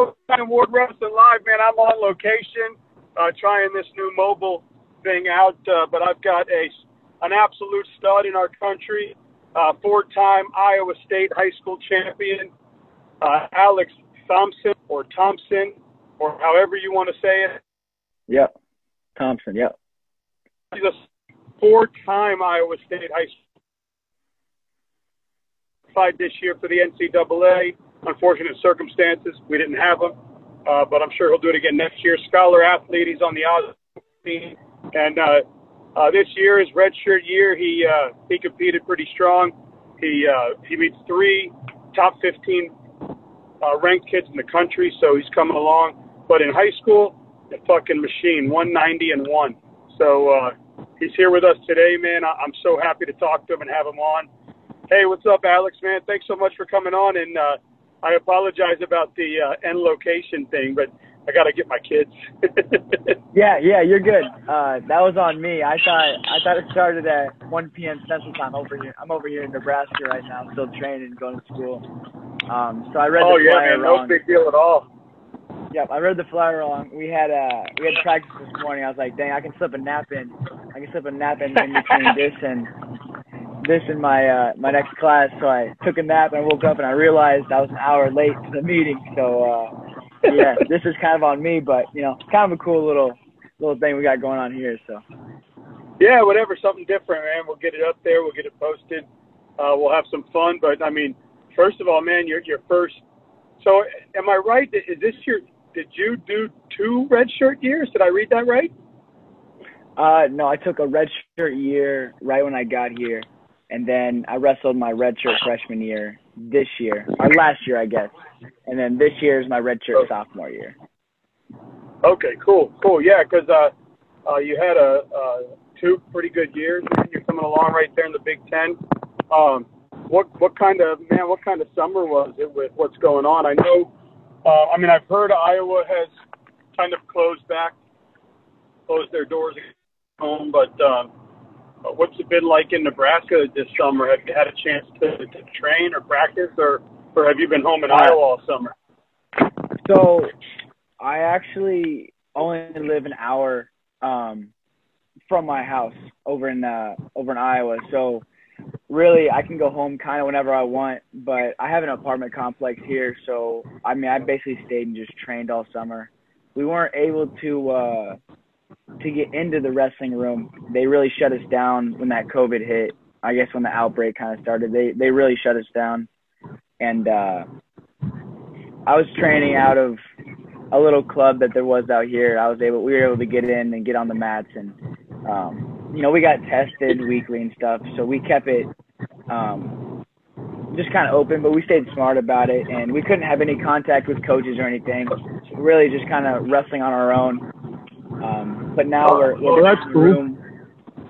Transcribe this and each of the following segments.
welcome Ward Wrestling Live, man. I'm on location, uh, trying this new mobile thing out, uh, but I've got a an absolute stud in our country, uh, four-time Iowa State high school champion, uh, Alex Thompson or Thompson or however you want to say it. Yep, Thompson. Yep. He's a four-time Iowa State high school fight this year for the NCAA. Unfortunate circumstances, we didn't have him, uh, but I'm sure he'll do it again next year. Scholar athlete, he's on the Oz team, and uh, uh, this year, his redshirt year, he uh, he competed pretty strong. He uh, he beat three top 15 uh, ranked kids in the country, so he's coming along. But in high school, a fucking machine, 190 and one. So uh, he's here with us today, man. I- I'm so happy to talk to him and have him on. Hey, what's up, Alex? Man, thanks so much for coming on. And uh, I apologize about the uh, end location thing, but I got to get my kids. Yeah, yeah, you're good. Uh, that was on me. I thought I thought it started at 1 p.m. Central Time over here. I'm over here in Nebraska right now, still training, and going to school. Um, so I read oh the yeah, flyer man, no wrong. big deal at all. Yep, I read the flyer wrong. We had uh we had practice this morning. I was like, dang, I can slip a nap in. I can slip a nap in, in between this and this in my uh my next class. So I took a nap and I woke up and I realized I was an hour late to the meeting. So uh yeah, this is kind of on me, but you know, kind of a cool little little thing we got going on here. So Yeah, whatever, something different, man. We'll get it up there. We'll get it posted. Uh, we'll have some fun. But I mean, first of all, man, you're your first. So, am I right? Is this your? Did you do two redshirt years? Did I read that right? uh no, I took a red shirt year right when I got here. And then I wrestled my redshirt freshman year this year, or last year, I guess. And then this year is my redshirt sophomore year. Okay, cool, cool. Yeah, 'cause uh, uh, you had a uh, two pretty good years. You're coming along right there in the Big Ten. Um, what what kind of man? What kind of summer was it with what's going on? I know. Uh, I mean, I've heard Iowa has kind of closed back, closed their doors home. But um, what's it been like in Nebraska this summer? Have you had a chance to, to train or practice, or or have you been home in Uh, Iowa all summer? So I actually only live an hour um from my house over in uh over in Iowa. So really I can go home kind of whenever I want, but I have an apartment complex here, so I mean I basically stayed and just trained all summer. We weren't able to uh to get into the wrestling room. They really shut us down when that COVID hit. I guess when the outbreak kind of started, they they really shut us down. And uh I was training out of a little club that there was out here. I was able, we were able to get in and get on the mats, and um, you know, we got tested weekly and stuff. So we kept it um, just kind of open, but we stayed smart about it, and we couldn't have any contact with coaches or anything. Really, just kind of wrestling on our own. Um, but now we're, we're Oh, back that's in the cool. room.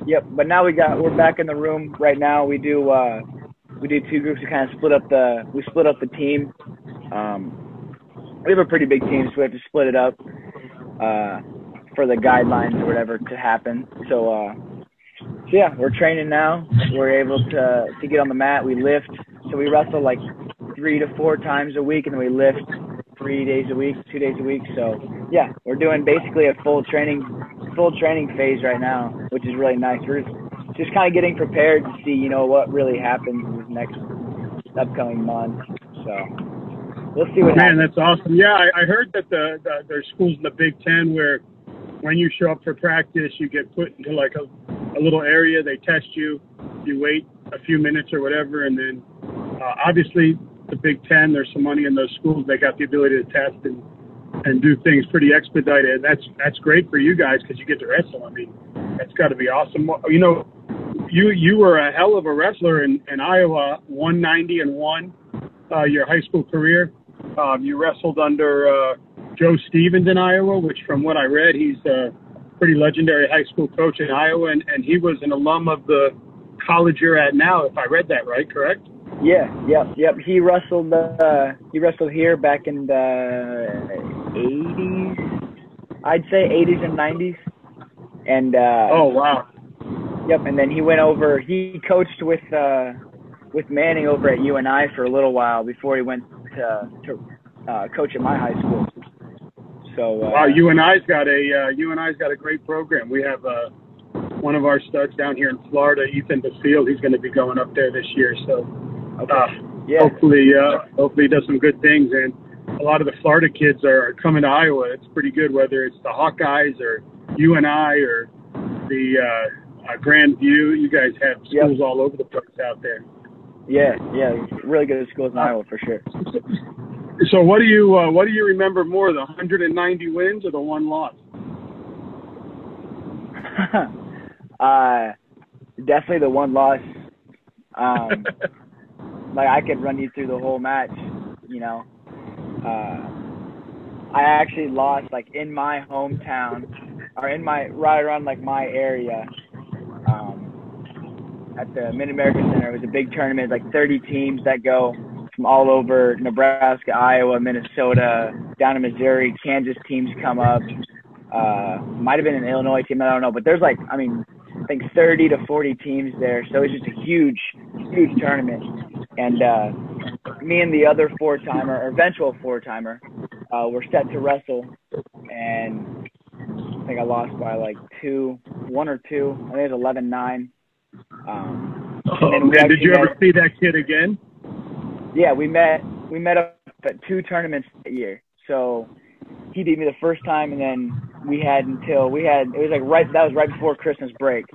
Yep. But now we got we're back in the room right now. We do uh, we do two groups. We kind of split up the we split up the team. Um, we have a pretty big team, so we have to split it up uh, for the guidelines or whatever to happen. So, uh, so yeah, we're training now. We're able to to get on the mat. We lift. So we wrestle like three to four times a week, and we lift three days a week, two days a week. So yeah, we're doing basically a full training full training phase right now, which is really nice. We're just, just kind of getting prepared to see, you know, what really happens in this next upcoming month. So we'll see what happens. Man, happens. that's awesome. Yeah, I, I heard that the, the there's schools in the Big Ten where when you show up for practice, you get put into like a, a little area. They test you. You wait a few minutes or whatever, and then uh, obviously the Big Ten. There's some money in those schools. They got the ability to test and and do things pretty expedited. And that's that's great for you guys because you get to wrestle. I mean, that's got to be awesome. You know, you you were a hell of a wrestler in, in Iowa, 190 and one, uh, your high school career. Um, you wrestled under uh, Joe Stevens in Iowa, which, from what I read, he's a pretty legendary high school coach in Iowa, and, and he was an alum of the college you're at now, if I read that right, correct? Yeah, yep, yep. He wrestled. Uh, he wrestled here back in the '80s. I'd say '80s and '90s. And uh, Oh wow, Yep, and then he went over. He coached with uh, with Manning over at UNI for a little while before he went to to, uh, coach at my high school. So uh, wow, UNI's got a uh, UNI's got a great program. We have uh, one of our studs down here in Florida, Ethan Basile. He's going to be going up there this year. So okay. uh, yeah, hopefully, uh, hopefully, he does some good things. And a lot of the Florida kids are coming to Iowa. It's pretty good, whether it's the Hawkeyes or UNI or the uh, uh, Grand View. You guys have schools Yep. all over the place out there. yeah, yeah. Really good schools in Iowa for sure. So, what do you uh, what do you remember more, the 190 wins or the one loss? uh, definitely the one loss. Um, like I could run you through the whole match, you know. Uh, I actually lost like in my hometown or in my right around like my area. Um, at the Mid America Center, it was a big tournament, like 30 teams that go from all over Nebraska, Iowa, Minnesota, down to Missouri. Kansas teams come up. Uh, might have been an Illinois team, I don't know, but there's like, I mean, I think 30 to 40 teams there, so it's just a huge, huge tournament. And uh, me and the other four timer, or eventual four timer, uh, were set to wrestle, and I think I lost by like two, one or two. I think it was 11 9. Um, Oh, man, did you ever see that kid again? yeah, we met we met up at two tournaments that year. So he beat me the first time, and then we had until we had it was like right that was right before Christmas break.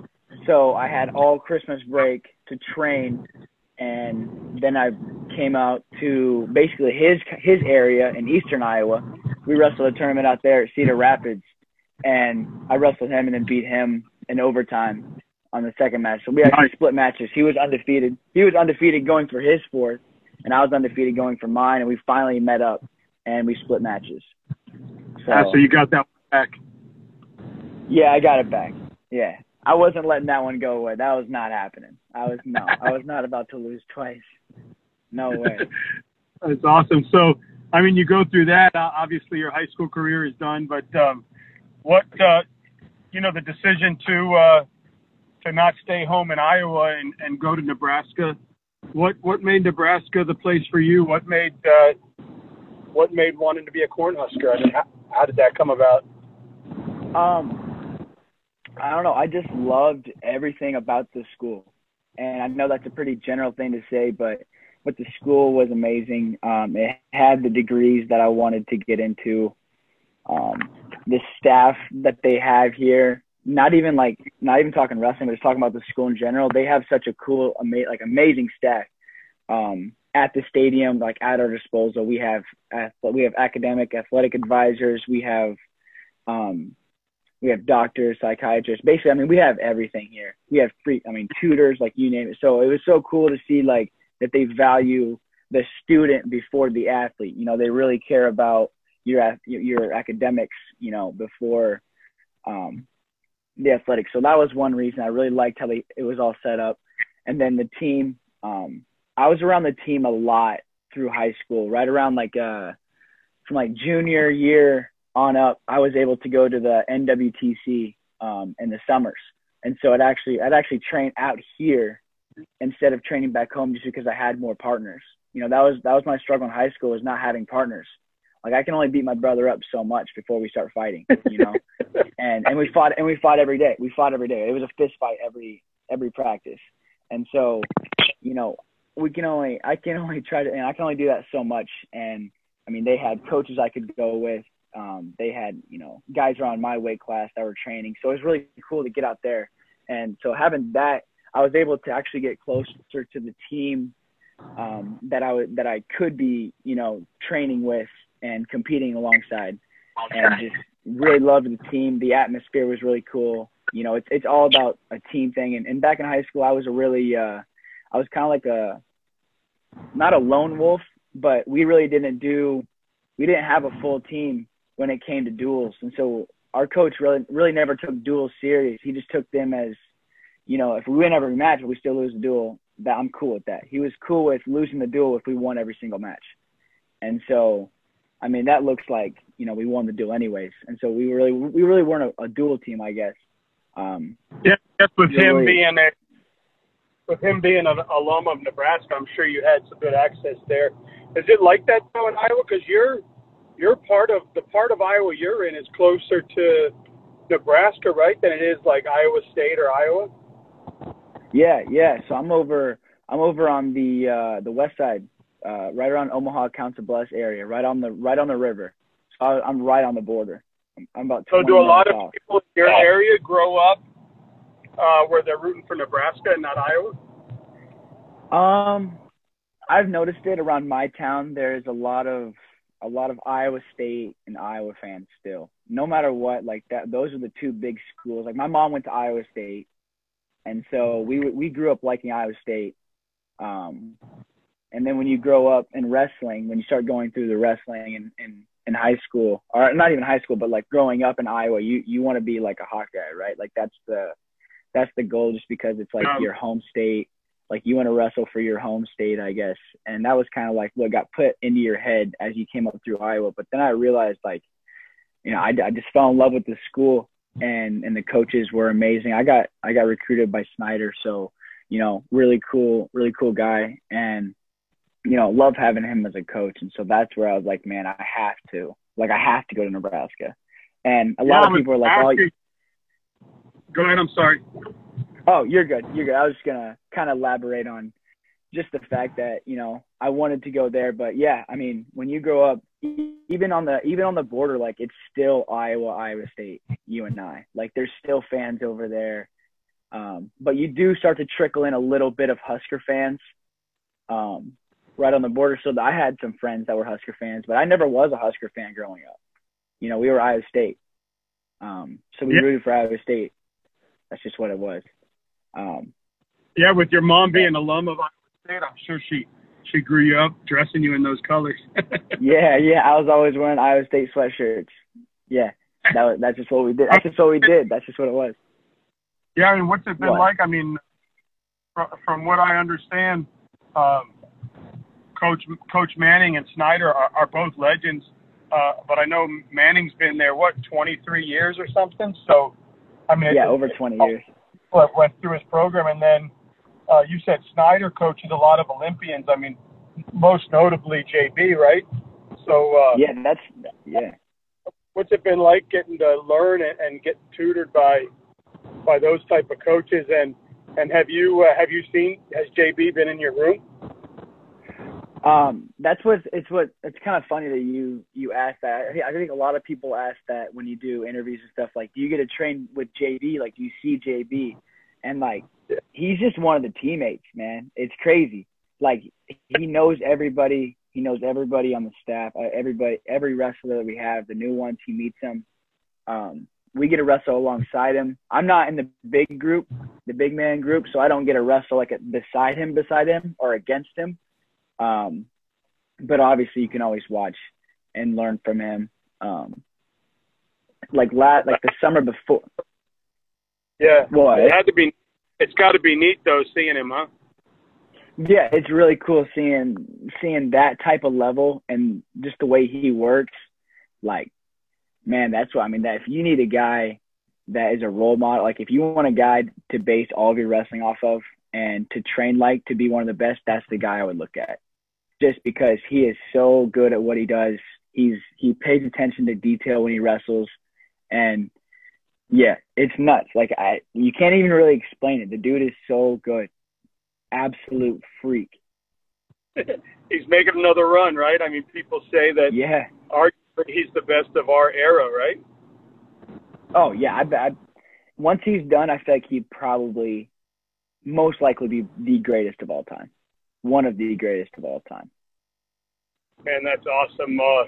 So I had all Christmas break to train, and then I came out to basically his his area in eastern Iowa. We wrestled a tournament out there at Cedar Rapids, and I wrestled him and then beat him in overtime on the second match. So we actually split matches. He was undefeated. He was undefeated going for his fourth, and I was undefeated going for mine. And we finally met up and we split matches. So, Ah, so you got that back. yeah, I got it back. Yeah, I wasn't letting that one go away. That was not happening. I was no, I was not about to lose twice. No way. That's awesome. So, I mean, you go through that. Uh, obviously, your high school career is done, but um, what uh, you know, the decision to uh, to not stay home in Iowa and, and go to Nebraska. What what made Nebraska the place for you? What made uh, what made wanting to be a Cornhusker? I mean, how, how did that come about? Um, I don't know. I just loved everything about the school, and I know that's a pretty general thing to say, but but the school was amazing. Um, it had the degrees that I wanted to get into. Um, the staff that they have here, not even like not even talking wrestling, but just talking about the school in general. They have such a cool, ama- like amazing staff. Um, at the stadium, like at our disposal, we have we have academic, athletic advisors. We have um, we have doctors, psychiatrists. Basically, I mean, we have everything here. We have free, I mean, tutors, like you name it. So it was so cool to see like that they value the student before the athlete. You know, they really care about your your academics. You know, before um, the athletics. So that was one reason I really liked how they it was all set up. And then the team, um, I was around the team a lot through high school, right around like uh, from like junior year on up, I was able to go to the NWTC um, in the summers, and so it actually I'd actually train out here instead of training back home just because I had more partners. You know, that was that was my struggle in high school was not having partners. Like I can only beat my brother up so much before we start fighting, you know. and and we fought and we fought every day. We fought every day. It was a fist fight every every practice. And so, you know, we can only I can only try to and I can only do that so much. And I mean, they had coaches I could go with. Um, they had you know guys around my weight class that were training. So it was really cool to get out there. And so having that, I was able to actually get closer to the team um, that I that I could be you know training with and competing alongside. And just really loved the team. The atmosphere was really cool. You know, it's it's all about a team thing. And, and back in high school, I was a really uh, I was kind of like a not a lone wolf, but we really didn't do we didn't have a full team when it came to duels. And so our coach really really never took duels serious. He just took them as, you know, if we win every match but we still lose the duel, that I'm cool with that. He was cool with losing the duel if we won every single match. And so I mean that looks like, you know, we won the duel anyways. And so we really we really weren't a, a duel team, I guess. Um Yeah, that's with him right. being a with him being an alum of Nebraska, I'm sure you had some good access there. Is it like that though in Iowa? Because you're you're part of the part of Iowa you're in is closer to Nebraska, right, than it is like Iowa State or Iowa. Yeah, yeah. So I'm over I'm over on the uh the west side, uh right around Omaha, Council Bluffs area, right on the right on the river. So I, I'm right on the border. I'm, I'm about. So do a lot of off. people in your area grow up uh, where they're rooting for Nebraska and not Iowa? Um, I've noticed it around my town. There's a lot of a lot of Iowa State and Iowa fans still. No matter what, like that, those are the two big schools. Like my mom went to Iowa State, and so we we grew up liking Iowa State. Um, and then when you grow up in wrestling, when you start going through the wrestling and in, in high school, or not even high school, but like growing up in Iowa, you you want to be like a Hawkeye, right? Like that's the that's the goal, just because it's like your home state. Like you want to wrestle for your home state, I guess. And that was kind of like what got put into your head as you came up through Iowa. But then I realized, like, you know, I, I just fell in love with the school, and and the coaches were amazing. I got I got recruited by Snyder, so you know, really cool, really cool guy, and you know, love having him as a coach. And so that's where I was like, man, I have to, like, I have to go to Nebraska. And a lot of people are like, oh, actually- Go ahead. I'm sorry. Oh, you're good. You're good. I was just gonna kind of elaborate on just the fact that you know I wanted to go there, but yeah, I mean, when you grow up, even on the even on the border, like it's still Iowa, Iowa State, UNI. Like there's still fans over there, um, but you do start to trickle in a little bit of Husker fans, um, right on the border. So I had some friends that were Husker fans, but I never was a Husker fan growing up. You know, we were Iowa State, um, so we Yeah. rooted for Iowa State. That's just what it was. Um, Yeah, with your mom being an alum of Iowa State, I'm sure she she grew you up dressing you in those colors. yeah, yeah. I was always wearing Iowa State sweatshirts. Yeah, that was, that's just what we did. That's just what we did. That's just what it was. Yeah, I mean, what's it been What? like? I mean, from, from what I understand, um, Coach Coach Manning and Snyder are, are both legends. Uh, but I know Manning's been there what 23 years or something. So, I mean, Yeah, it- over 20 years. went went through his program, and then uh, you said Snyder coaches a lot of Olympians. I mean, most notably JB, right? So, uh, Yeah, that's yeah. what's it been like getting to learn and, and get tutored by by those type of coaches? And and have you uh, have you seen has JB been in your room? Um, that's what it's what it's kind of funny that you you ask that. I think- I think a lot of people ask that when you do interviews and stuff. Like, do you get to train with JB? Like, do you see JB? And like, he's just one of the teammates, man. It's crazy. Like, he knows everybody. He knows everybody on the staff. Uh, everybody, every wrestler that we have, the new ones, he meets them. Um, we get to wrestle alongside him. I'm not in the big group, the big man group, so I don't get to wrestle like beside him, beside him, or against him. Um, but obviously you can always watch and learn from him. Um, like la like the summer before. Yeah, What? it had to be. It's got to be neat though, seeing him, huh? Yeah, it's really cool seeing seeing that type of level and just the way he works. Like, man, that's what I mean. That if you need a guy that is a role model, like if you want a guy to base all of your wrestling off of and to train like to be one of the best, that's the guy I would look at. Just because he is so good at what he does, he's he pays attention to detail when he wrestles, and yeah, it's nuts. Like I, you can't even really explain it. The dude is so good, absolute freak. He's making another run, right? I mean, people say that Yeah. arguably he's the best of our era, right? Oh yeah. I bet. Once he's done, I feel like he'd probably, most likely, be the greatest of all time. One of the greatest of all time. Man, that's awesome. Uh,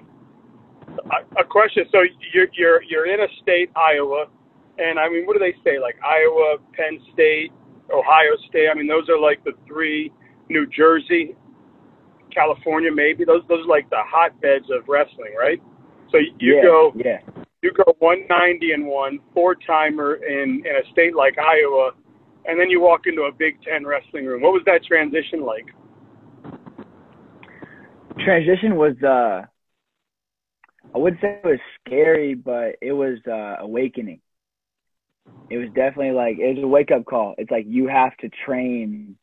a- a question. So you're you're you're in a state, Iowa, and I mean, what do they say? Like Iowa, Penn State, Ohio State. I mean, those are like the three. New Jersey, California, maybe those those are like the hotbeds of wrestling, right? So you yeah, go Yeah. you go 190 and one four timer in in a state like Iowa, and then you walk into a Big Ten wrestling room. What was that transition like? Transition was. uh I wouldn't say it was scary, but it was uh awakening. It was definitely like it was a wake up call. It's like you have to train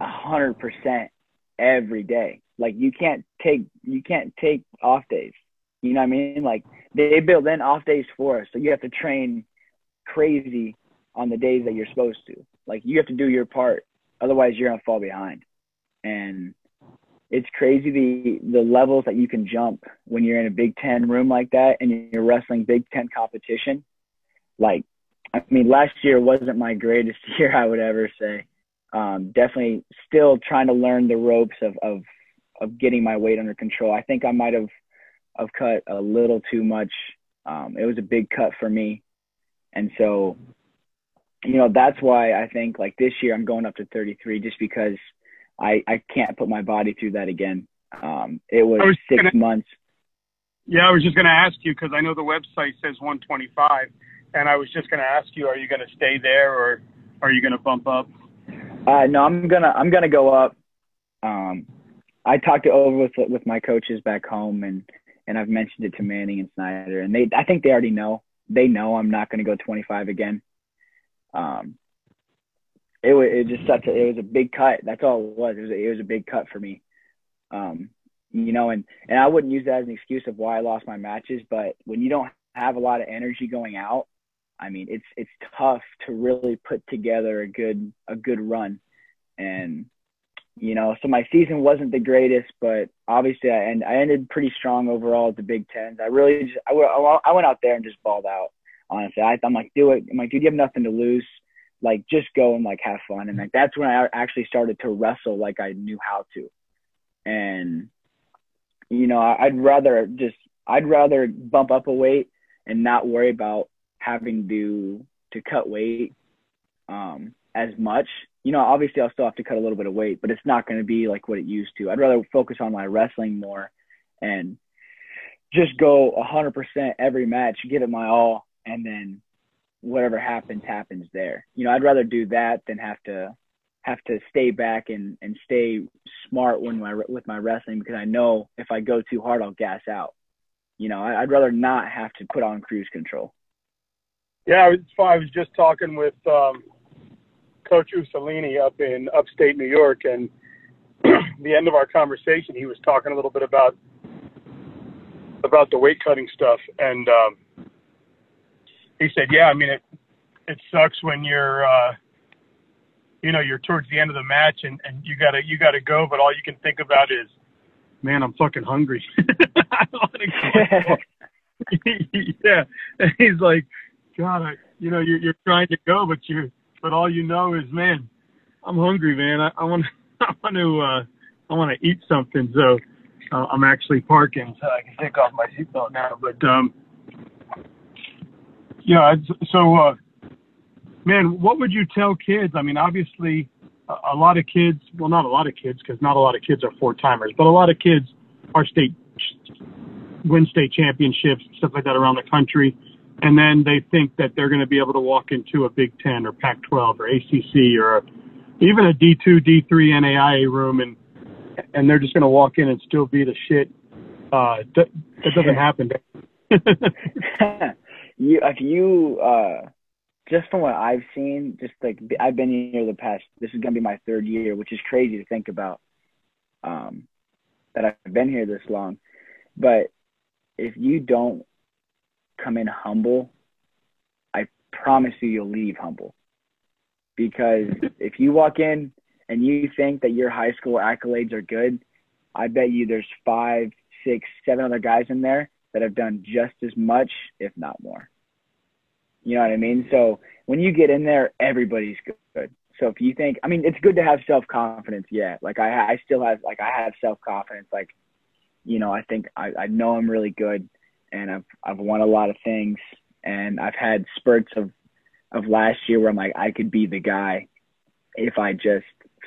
a hundred percent every day. Like you can't take you can't take off days. You know what I mean? Like they build in off days for us, so you have to train crazy on the days that you're supposed to. Like you have to do your part, otherwise you're gonna fall behind. And it's crazy the the levels that you can jump when you're in a Big Ten room like that and you're wrestling Big Ten competition. Like, I mean, last year wasn't my greatest year, I would ever say. Um, definitely still trying to learn the ropes of of of getting my weight under control. I think I might have have cut a little too much. Um, it was a big cut for me, and so you know that's why I think like this year I'm going up to 33 just because I I can't put my body through that again. Um, it was, was 6 gonna, months. Yeah, I was just going to ask you because I know the website says 125, and I was just going to ask you, are you going to stay there or are you going to bump up? Uh, no, I'm gonna I'm gonna go up. Um, I talked it over with with my coaches back home, and and I've mentioned it to Manning and Snyder, and they I think they already know. They know I'm not going to go 25 again. Um, it was it just such a it was a big cut. That's all it was. It was a, it was a big cut for me. Um, you know, and and I wouldn't use that as an excuse of why I lost my matches, but when you don't have a lot of energy going out, I mean, it's it's tough to really put together a good a good run, and you know, so my season wasn't the greatest, but obviously I and I ended pretty strong overall at the Big Tens. I really just I, I went out there and just balled out. Honestly, I, I'm like, do it. I'm like, dude, you have nothing to lose like just go and like have fun and like that's when I actually started to wrestle like I knew how to and you know I'd rather just I'd rather bump up a weight and not worry about having to to cut weight um as much you know obviously I'll still have to cut a little bit of weight but it's not going to be like what it used to I'd rather focus on my wrestling more and just go 100% every match give it my all and then whatever happens happens there. You know, I'd rather do that than have to have to stay back and and stay smart when my with my wrestling because I know if I go too hard I'll gas out. You know, I, would rather not have to put on cruise control. Yeah, it's fun. I was just talking with um, Coach Usolini up in upstate New York, and the end of our conversation, he was talking a little bit about about the weight cutting stuff, and um, he said, yeah, I mean, it, it sucks when you're, uh, you know, you're towards the end of the match and, and you gotta, you gotta go, but all you can think about is, man, I'm fucking hungry. I want to go. yeah. And he's like, God, I, you know, you're, you're trying to go, but you're, but all you know is, man, I'm hungry, man. I, I want, I want to, uh, I want to eat something. So uh, I'm actually parking so I can take off my seatbelt now. But um, yeah. So, uh, man, what would you tell kids? I mean, obviously, a, a lot of kids, well, not a lot of kids, because not a lot of kids are four timers, but a lot of kids are state, win state championships, stuff like that around the country. And then they think that they're going to be able to walk into a Big Ten or Pac 12 or ACC or even a D2, D3 NAIA room and, and they're just going to walk in and still be the shit. Uh, that, that doesn't happen. you if you uh just from what I've seen, just like I've been here the past this is gonna be my third year, which is crazy to think about. Um that I've been here this long. But if you don't come in humble, I promise you you'll leave humble. Because if you walk in and you think that your high school accolades are good, I bet you there's five, six, seven other guys in there that have done just as much, if not more. You know what I mean? So when you get in there, everybody's good. So if you think, I mean, it's good to have self confidence. Yeah, like I, I still have, like I have self confidence. Like, you know, I think I, I know I'm really good, and I've, I've won a lot of things, and I've had spurts of, of last year where I'm like, I could be the guy, if I just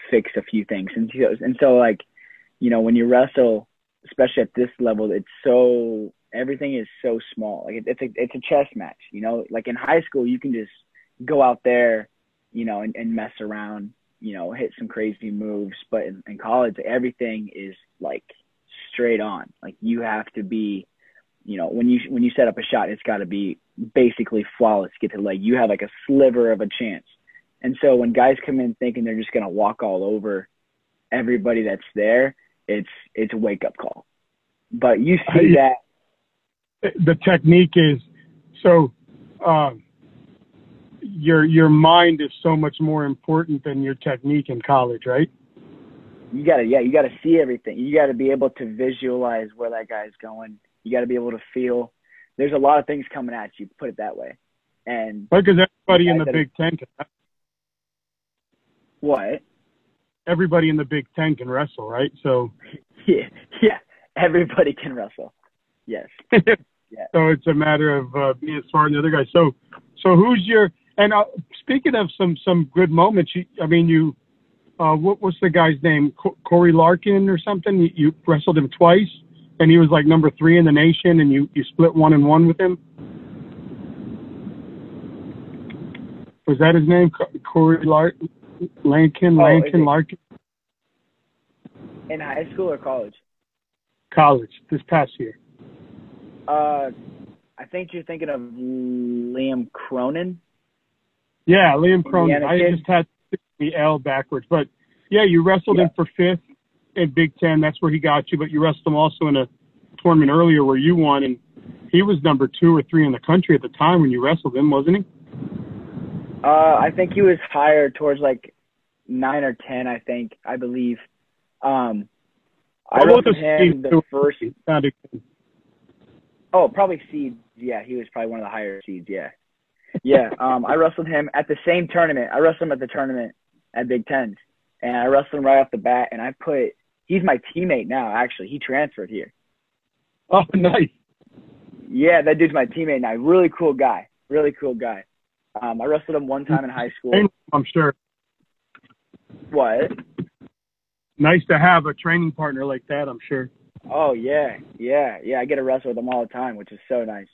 fix a few things. And so, and so like, you know, when you wrestle, especially at this level, it's so everything is so small. Like it, it's a it's a chess match, you know. Like in high school, you can just go out there, you know, and, and mess around, you know, hit some crazy moves. But in, in college, everything is like straight on. Like you have to be, you know, when you when you set up a shot, it's got to be basically flawless. to Get to like you have like a sliver of a chance. And so when guys come in thinking they're just gonna walk all over everybody that's there, it's it's a wake up call. But you see I, that the technique is so um, your your mind is so much more important than your technique in college, right? You gotta yeah, you gotta see everything. You gotta be able to visualize where that guy's going. You gotta be able to feel. There's a lot of things coming at you. Put it that way. And because everybody in the Big Ten can. What? Everybody in the Big Ten can wrestle, right? So. Yeah, yeah. Everybody can wrestle. Yes. yeah. So it's a matter of uh, being smart and the other guy. So, so who's your and uh, speaking of some some good moments, you, I mean, you, uh, what was the guy's name? Co- Corey Larkin or something? You, you wrestled him twice, and he was like number three in the nation, and you you split one and one with him. Was that his name? Corey Larkin, Lankin, Oh, Lankin, it- Larkin. In high school or college? College this past year. Uh, I think you're thinking of Liam Cronin. Yeah, Liam Cronin. Indiana I kid? just had the L backwards, but yeah, you wrestled Yeah. him for fifth in Big Ten. That's where he got you. But you wrestled him also in a tournament earlier where you won, and he was number two or three in the country at the time when you wrestled him, wasn't he? Uh, I think he was higher towards like nine or ten. I think I believe. Um, I wrestled him seed the first. Oh, probably seeds. Yeah, he was probably one of the higher seeds. Yeah, yeah. Um, I wrestled him at the same tournament. I wrestled him at the tournament at Big Ten, and I wrestled him right off the bat. And I put. He's my teammate now. Actually, he transferred here. Oh, nice. Yeah, that dude's my teammate now. Really cool guy. Really cool guy. Um, I wrestled him one time in high school. I'm sure. What? Nice to have a training partner like that. I'm sure. Oh yeah, yeah, yeah. I get to wrestle with him all the time, which is so nice.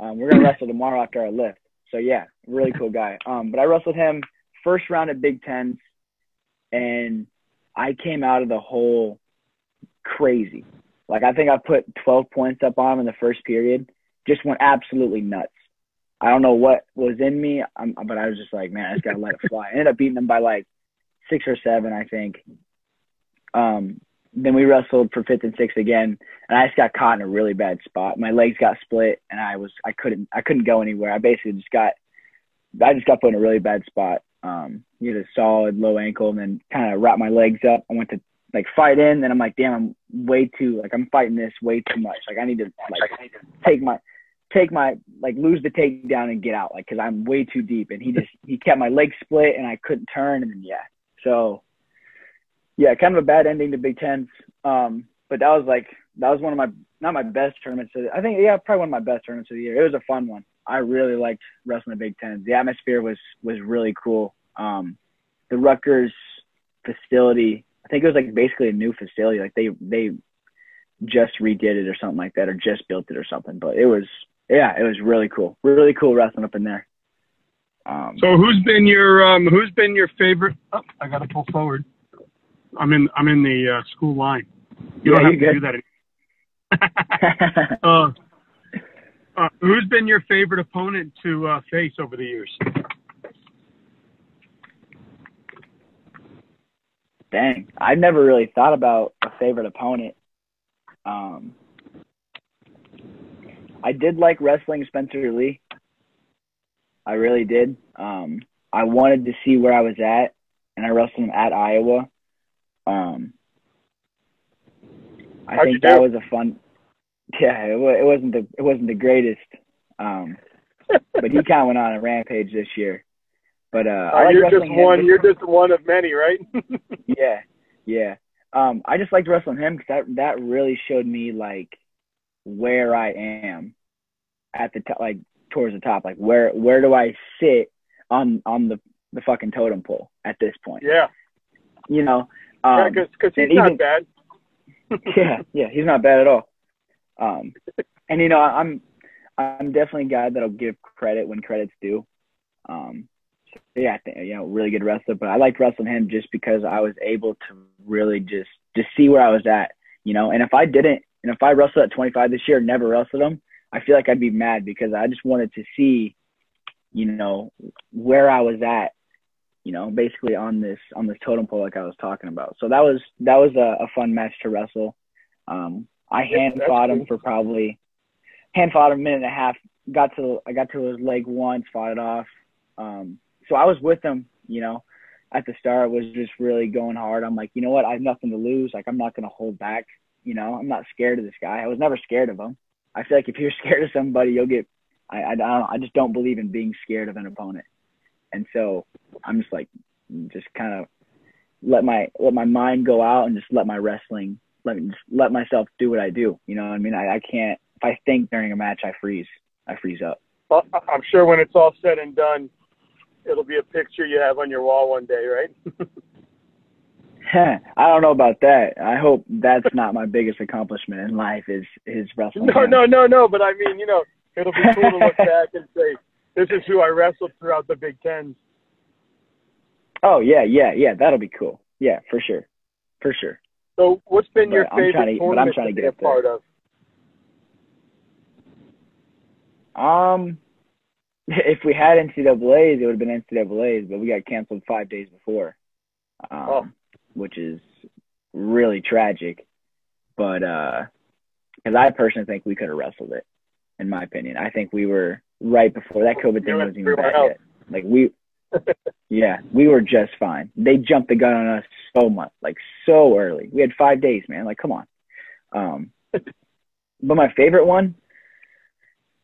Um, we're gonna wrestle tomorrow after our lift. So yeah, really cool guy. Um, but I wrestled him first round at Big Ten, and I came out of the hole crazy. Like I think I put 12 points up on him in the first period. Just went absolutely nuts. I don't know what was in me, um, but I was just like, man, I just gotta let it fly. I ended up beating him by like six or seven, I think. Um, then we wrestled for fifth and sixth again, and I just got caught in a really bad spot. My legs got split, and I was I couldn't I couldn't go anywhere. I basically just got I just got put in a really bad spot. Um, you had a solid low ankle, and then kind of wrapped my legs up. I went to like fight in, then I'm like, damn, I'm way too like I'm fighting this way too much. Like I need to like take my take my like lose the takedown and get out like because I'm way too deep. And he just he kept my legs split, and I couldn't turn, and then yeah, so yeah, kind of a bad ending to Big Tens. Um, but that was like that was one of my not my best tournaments. Of, I think yeah, probably one of my best tournaments of the year. It was a fun one. I really liked wrestling the Big Tens. The atmosphere was was really cool. Um, the Rutgers facility, I think it was like basically a new facility. Like they they just redid it or something like that, or just built it or something. But it was yeah, it was really cool. Really cool wrestling up in there. Um, So who's been your um, who's been your favorite? Oh, I got to pull forward. I'm in I'm in the uh, school line. You Yeah, don't have to do that. uh, uh, who's been your favorite opponent to uh, face over the years? Dang, I've never really thought about a favorite opponent. Um, I did like wrestling Spencer Lee. I really did. Um, I wanted to see where I was at, and I wrestled him at Iowa. Um, I How'd think that was a fun. Yeah, it, it wasn't the it wasn't the greatest, um, but he kind of went on a rampage this year. But uh, like you're just one. You're just one of many, right? yeah, yeah. Um, I just liked wrestling him because that that really showed me like where I am at the top, like towards the top. Like where where do I sit on on the the fucking totem pole at this point? yeah, You know. Um, because he's and not even- bad. yeah, yeah, he's not bad at all. Um, and you know, I'm I'm definitely a guy that'll give credit when credit's due. Um, so yeah, I think you know, really good wrestler. But I liked wrestling him just because I was able to really just just see where I was at, you know. And if I didn't, and if I wrestled at 25 this year, never wrestled him, I feel like I'd be mad because I just wanted to see, you know, where I was at you know, basically on this on this totem pole like I was talking about. So that was that was a, a fun match to wrestle. Um, I hand yeah, fought him for probably hand fought him a minute and a half. Got to I got to his leg once, fought it off. Um, so I was with him, you know, at the start was just really going hard. I'm like, you know what, I have nothing to lose. Like I'm not gonna hold back. You know, I'm not scared of this guy. I was never scared of him. I feel like if you're scared of somebody, you'll get. I I, don't, I just don't believe in being scared of an opponent. And so I'm just like, just kind of let my let my mind go out and just let my wrestling let me just let myself do what I do. You know, what I mean, I, I can't. If I think during a match, I freeze. I freeze up. Well, I'm sure when it's all said and done, it'll be a picture you have on your wall one day, right? I don't know about that. I hope that's not my biggest accomplishment in life is is wrestling. No, no, no, no. But I mean, you know, it'll be cool to look back and say, "This is who I wrestled throughout the Big Ten." Oh yeah, yeah, yeah. That'll be cool. Yeah, for sure, for sure. So, what's been but your favorite to, tournament I'm trying to, get a part of? Um, if we had NCAA's, it would have been NCAA's, but we got canceled five days before, um, oh. which is really tragic. But uh, because I personally think we could have wrestled it, in my opinion. I think we were right before that COVID thing wasn't even bad yet. Like we, yeah, we were just fine. They jumped the gun on us so much, like so early. We had five days, man. Like, come on. Um, but my favorite one,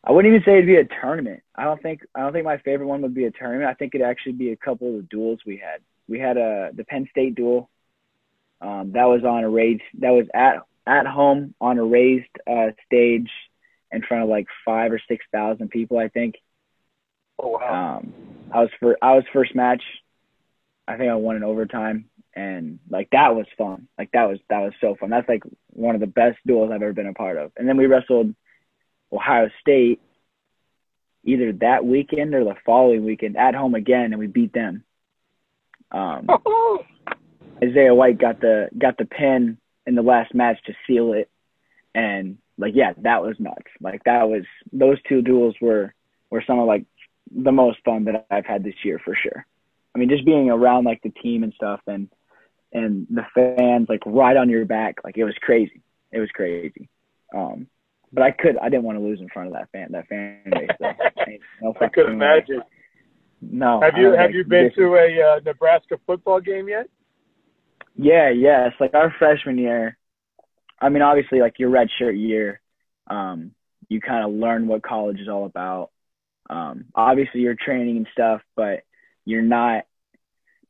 I wouldn't even say it'd be a tournament. I don't think I don't think my favorite one would be a tournament. I think it'd actually be a couple of the duels we had. We had a the Penn State duel. Um, that was on a raised that was at at home on a raised uh, stage in front of like five or six thousand people, I think. Oh wow. Um, I was for I was first match. I think I won in overtime, and like that was fun. Like that was that was so fun. That's like one of the best duels I've ever been a part of. And then we wrestled Ohio State either that weekend or the following weekend at home again, and we beat them. Um, Isaiah White got the got the pin in the last match to seal it, and like yeah, that was nuts. Like that was those two duels were were some of like the most fun that I've had this year for sure. I mean, just being around like the team and stuff and and the fans like right on your back, like it was crazy. It was crazy. Um, but I could, I didn't want to lose in front of that fan, that fan base. So, no I could imagine. No. Have you have you been to a uh, Nebraska football game yet? Yeah, yes. Like our freshman year, I mean, obviously, like your red shirt year, um, you kind of learn what college is all about. Um, obviously, you're training and stuff, but you're not.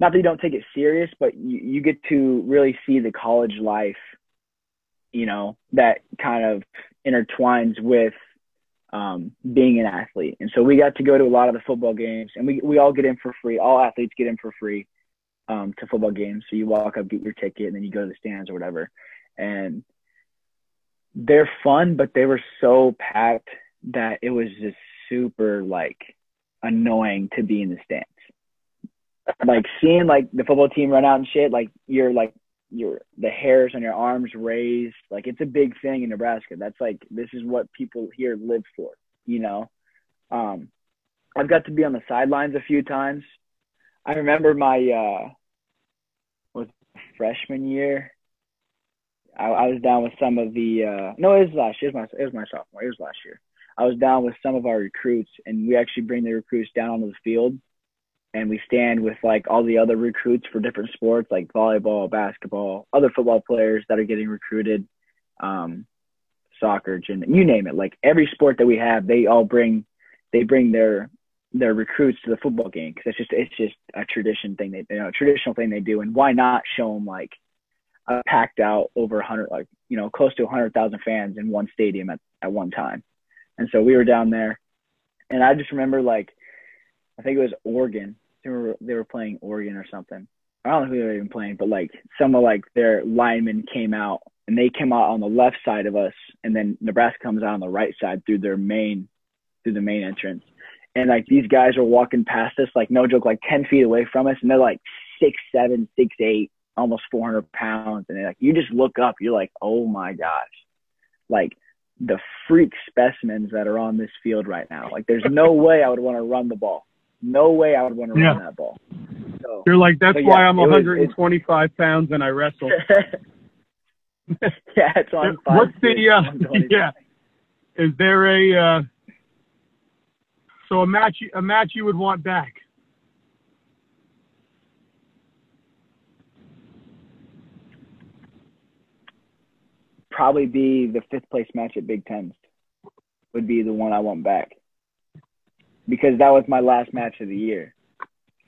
Not that you don't take it serious, but you, you get to really see the college life, you know, that kind of intertwines with um, being an athlete. And so we got to go to a lot of the football games, and we we all get in for free. All athletes get in for free um, to football games. So you walk up, get your ticket, and then you go to the stands or whatever. And they're fun, but they were so packed that it was just super like annoying to be in the stands. like seeing like the football team run out and shit, like you're like your the hairs on your arms raised. Like it's a big thing in Nebraska. That's like this is what people here live for, you know. Um I've got to be on the sidelines a few times. I remember my uh was freshman year. I, I was down with some of the uh no, it was last year. It was my it was my sophomore. It was last year. I was down with some of our recruits and we actually bring the recruits down onto the field and we stand with like all the other recruits for different sports like volleyball, basketball, other football players that are getting recruited, um, soccer, gym, you name it. Like every sport that we have, they all bring they bring their their recruits to the football game because it's just it's just a tradition thing they you know a traditional thing they do and why not show them like packed out over a hundred like you know close to a hundred thousand fans in one stadium at at one time and so we were down there and I just remember like I think it was Oregon. They were they were playing Oregon or something. I don't know who they were even playing, but like some of like their linemen came out and they came out on the left side of us, and then Nebraska comes out on the right side through their main through the main entrance. And like these guys are walking past us, like no joke, like ten feet away from us, and they're like six seven, six eight, almost four hundred pounds, and they're like you just look up, you're like, oh my gosh, like the freak specimens that are on this field right now. Like there's no way I would want to run the ball. No way I would want to yeah. run that ball. So You're like, that's why yeah, I'm it was- 125 pounds and I wrestle. yeah, it's on five. What's the uh, yeah? Is there a uh, so a match a match you would want back? Probably be the fifth place match at Big Tens. Would be the one I want back because that was my last match of the year.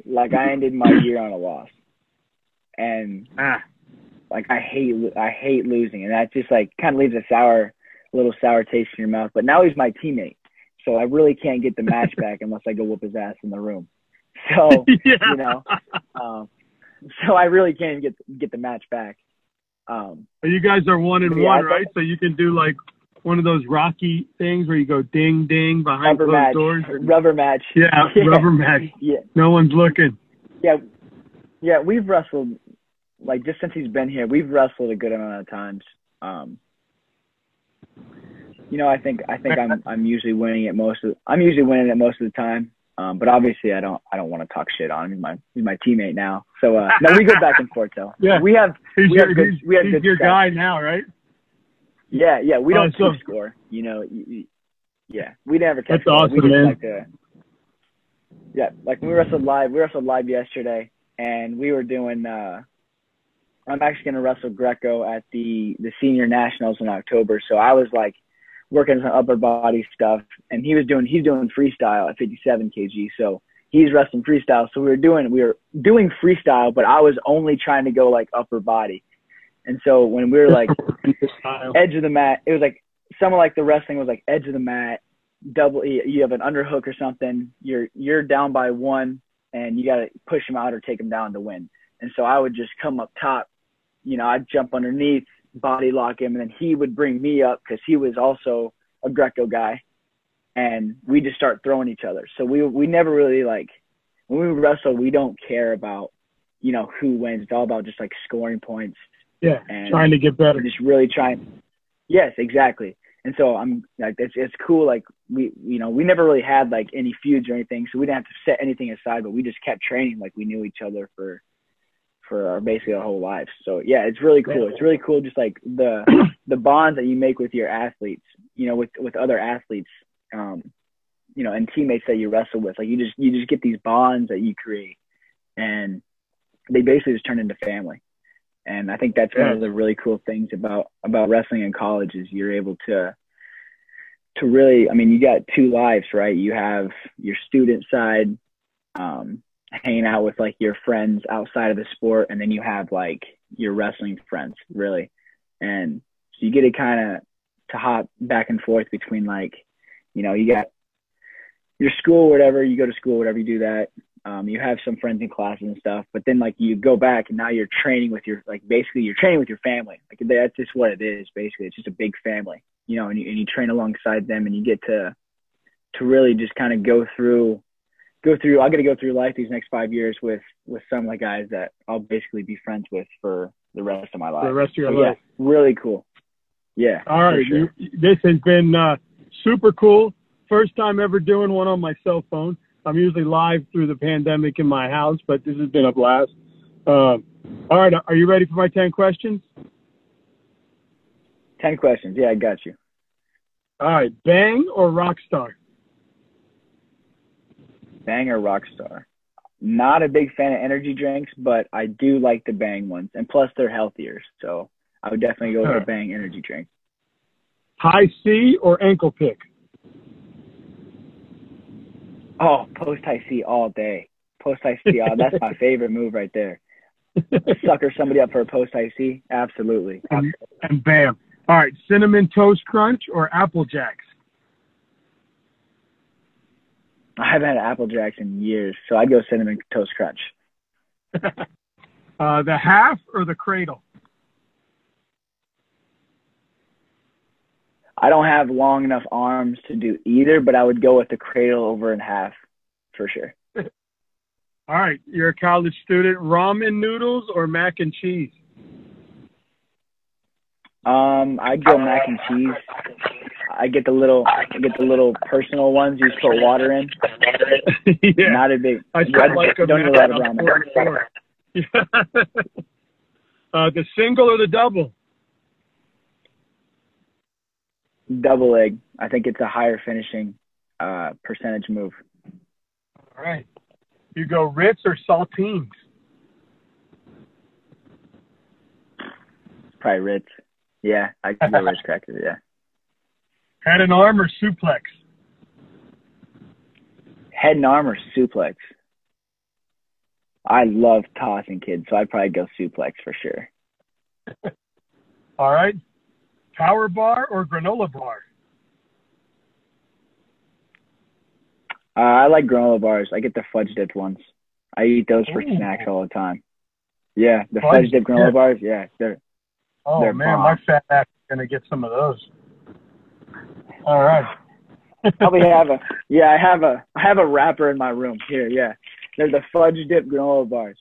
Like I ended my year on a loss, and Ah, like I hate I hate losing, and that just like kind of leaves a sour, little sour taste in your mouth. But now he's my teammate, so I really can't get the match back unless I go whoop his ass in the room. So yeah. you know, um, so I really can't get get the match back. Um, you guys are one and Yeah, one, right? So you can do like one of those Rocky things where you go ding ding behind rubber closed match, doors. rubber match. Yeah, Yeah. rubber match. Yeah, No one's looking. yeah, yeah. We've wrestled like just since he's been here. We've wrestled a good amount of times. Um, you know, I think I think I'm I'm usually winning it most of I'm usually winning it most of the time. Um, but obviously, I don't I don't want to talk shit on him. He's my he's my teammate now. So uh, no, we go back and forth though. Yeah. we have He's We your, have good- he's, we have he's good your stuff. guy now, right? yeah yeah. We don't score. You know, yeah, we never kept That's awesome, we man. Like to, yeah, like we wrestled live. We wrestled live yesterday, and we were doing. uh I'm actually gonna wrestle Greco at the the senior nationals in October. So I was like working on upper body stuff, and he was doing he's doing freestyle at 57 kg. So he's wrestling freestyle. So we were doing we were doing freestyle, but I was only trying to go like upper body. And so when we were like edge of the mat, it was like someone like the wrestling was like edge of the mat, double. You you have an underhook or something. You're you're down by one, and you got to push him out or take him down to win. And so I would just come up top. You know, I'd jump underneath, body lock him, and then he would bring me up because he was also a Greco guy, and we just start throwing each other. So we we never really like when we wrestle, we don't care about you know who wins. It's all about just like scoring points Yeah, and trying to get better. just really trying. Yes, exactly. And so I'm like, it's it's cool. Like we, you know, we never really had like any feuds or anything, so we didn't have to set anything aside. But we just kept training like we knew each other for, for our basically our whole lives. So yeah, it's really cool. It's really cool. Just like the the bonds that you make with your athletes, you know, with with other athletes, um, you know, and teammates that you wrestle with. Like you just you just get these bonds that you create, and they basically just turn into family and I think that's one of the really cool things about about wrestling in college is you're able to to really I mean you got two lives right you have your student side um hanging out with like your friends outside of the sport and then you have like your wrestling friends really and so you get to kind of to hop back and forth between like you know you got your school whatever you go to school whatever you do that um, you have some friends in classes and stuff, but then like you go back and now you're training with your like basically you're training with your family. Like that's just what it is. Basically, it's just a big family, you know, and you, and you train alongside them and you get to to really just kind of go through go through. I got to go through life these next five years with with some of the guys that I'll basically be friends with for the rest of my life. For the rest of your So, life. Yeah, really cool. Yeah. All right, sure. you, this has been uh, super cool. First time ever doing one on my cell phone. I'm usually live through the pandemic in my house, but this has been a blast. Um, all right, are you ready for my 10 questions? Ten questions. Yeah, I got you. All right, Bang or Rockstar? Bang or Rockstar. Not a big fan of energy drinks, but I do like the Bang ones, and plus they're healthier. So I would definitely go with the Bang energy drink. High C or ankle pick? Oh, post high C all day. Post high C, that's my favorite move right there. Sucker somebody up for a post high C, absolutely. and, and bam. All right, Cinnamon Toast Crunch or Apple Jacks? I haven't had Apple Jacks in years, so I'd go cinnamon toast crunch. uh, the half or the cradle? I don't have long enough arms to do either, but I would go with the cradle over in half for sure. All right, you're a college student. Ramen noodles or mac and cheese? Um, I'd go mac and cheese. I get the little I get the little personal ones you just put water in. yeah. Not a big. I I like a don't need a lot of brown. four and four. Yeah. uh, the single or the double? Double leg. I think it's a higher finishing uh, percentage move. All right. You go Ritz or saltines? Probably Ritz. Yeah, I can go Ritz crackers. Yeah. Head and arm or suplex? Head and arm or suplex. I love tossing kids, so I'd probably go suplex for sure. All right. Power bar or granola bar? Uh, I like granola bars. I get the fudge dipped ones. I eat those for Ooh. snacks all the time. Yeah, the Fudge fudge dipped granola dip. bars. Yeah, they're Oh They're man, bomb. my fat ass is gonna get some of those. All right. probably have a yeah. I have a I have a wrapper in my room here. Yeah, they're the fudge dip granola bars.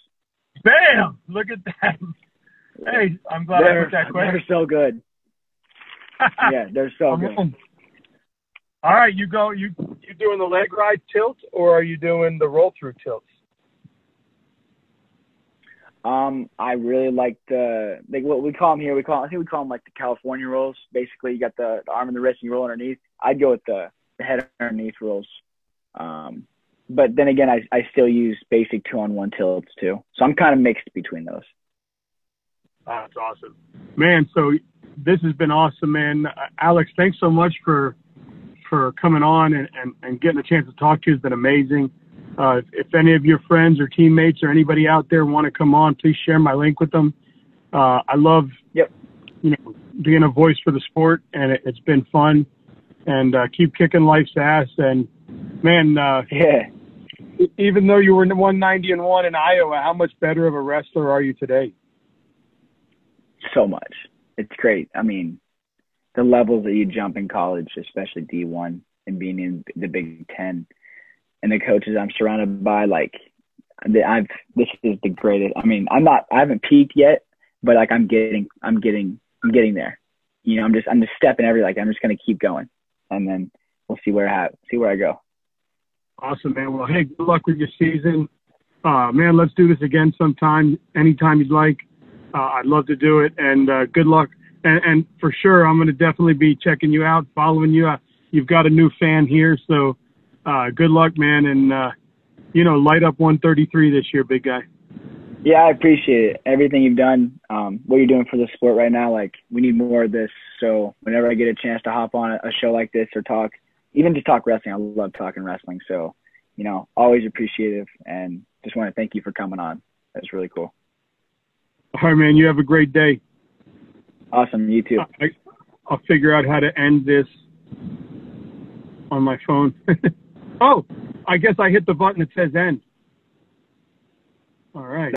Bam! Look at that. Hey, I'm glad I They're put that question. they're so good. Yeah, they're so I'm good. in. All right, you go. You you doing the leg ride tilt or are you doing the roll through tilts? Um, I really like the like what we call them here. We call I think we call them like the California rolls. Basically, you got the, the arm and the wrist, and you roll underneath. I'd go with the, the head underneath rolls. Um, but then again, I I still use basic two on one tilts too. So I'm kind of mixed between those. That's awesome, man. So this has been awesome, man. Uh, Alex, thanks so much for for coming on and, and, and getting a chance to talk to you. It's been amazing. Uh, if, any of your friends or teammates or anybody out there want to come on, please share my link with them. Uh, I love, Yep. you know, being a voice for the sport, and it, it's been fun. And uh, keep kicking life's ass. And man, uh, Yeah. even though you were 190 and one in Iowa, how much better of a wrestler are you today? so much. It's great. I mean, the levels that you jump in college, especially D1 and being in the Big Ten, and the coaches I'm surrounded by, like, I've this is the greatest. I mean, I'm not, I haven't peaked yet, but like I'm getting, I'm getting, I'm getting there. You know, I'm just, I'm just stepping every like I'm just gonna keep going, and then we'll see where I have, see where I go. Awesome, man. Well, hey, good luck with your season. Uh, man, let's do this again sometime, anytime you'd like. Uh, I'd love to do it, and uh, good luck. And, and for sure, I'm going to definitely be checking you out, following you. Uh, you've got a new fan here, so uh, good luck, man. And uh, you know, light up 133 this year, big guy. Yeah, I appreciate it. Everything you've done, um, what you're doing for the sport right now. Like, we need more of this. So whenever I get a chance to hop on a, show like this or talk, even to talk wrestling, I love talking wrestling. So, you know, always appreciative and just want to thank you for coming on. That's really cool. All right, man. You have a great day. Awesome. You too. I, I'll figure out how to end this on my phone. oh, I guess I hit the button that says end. All right.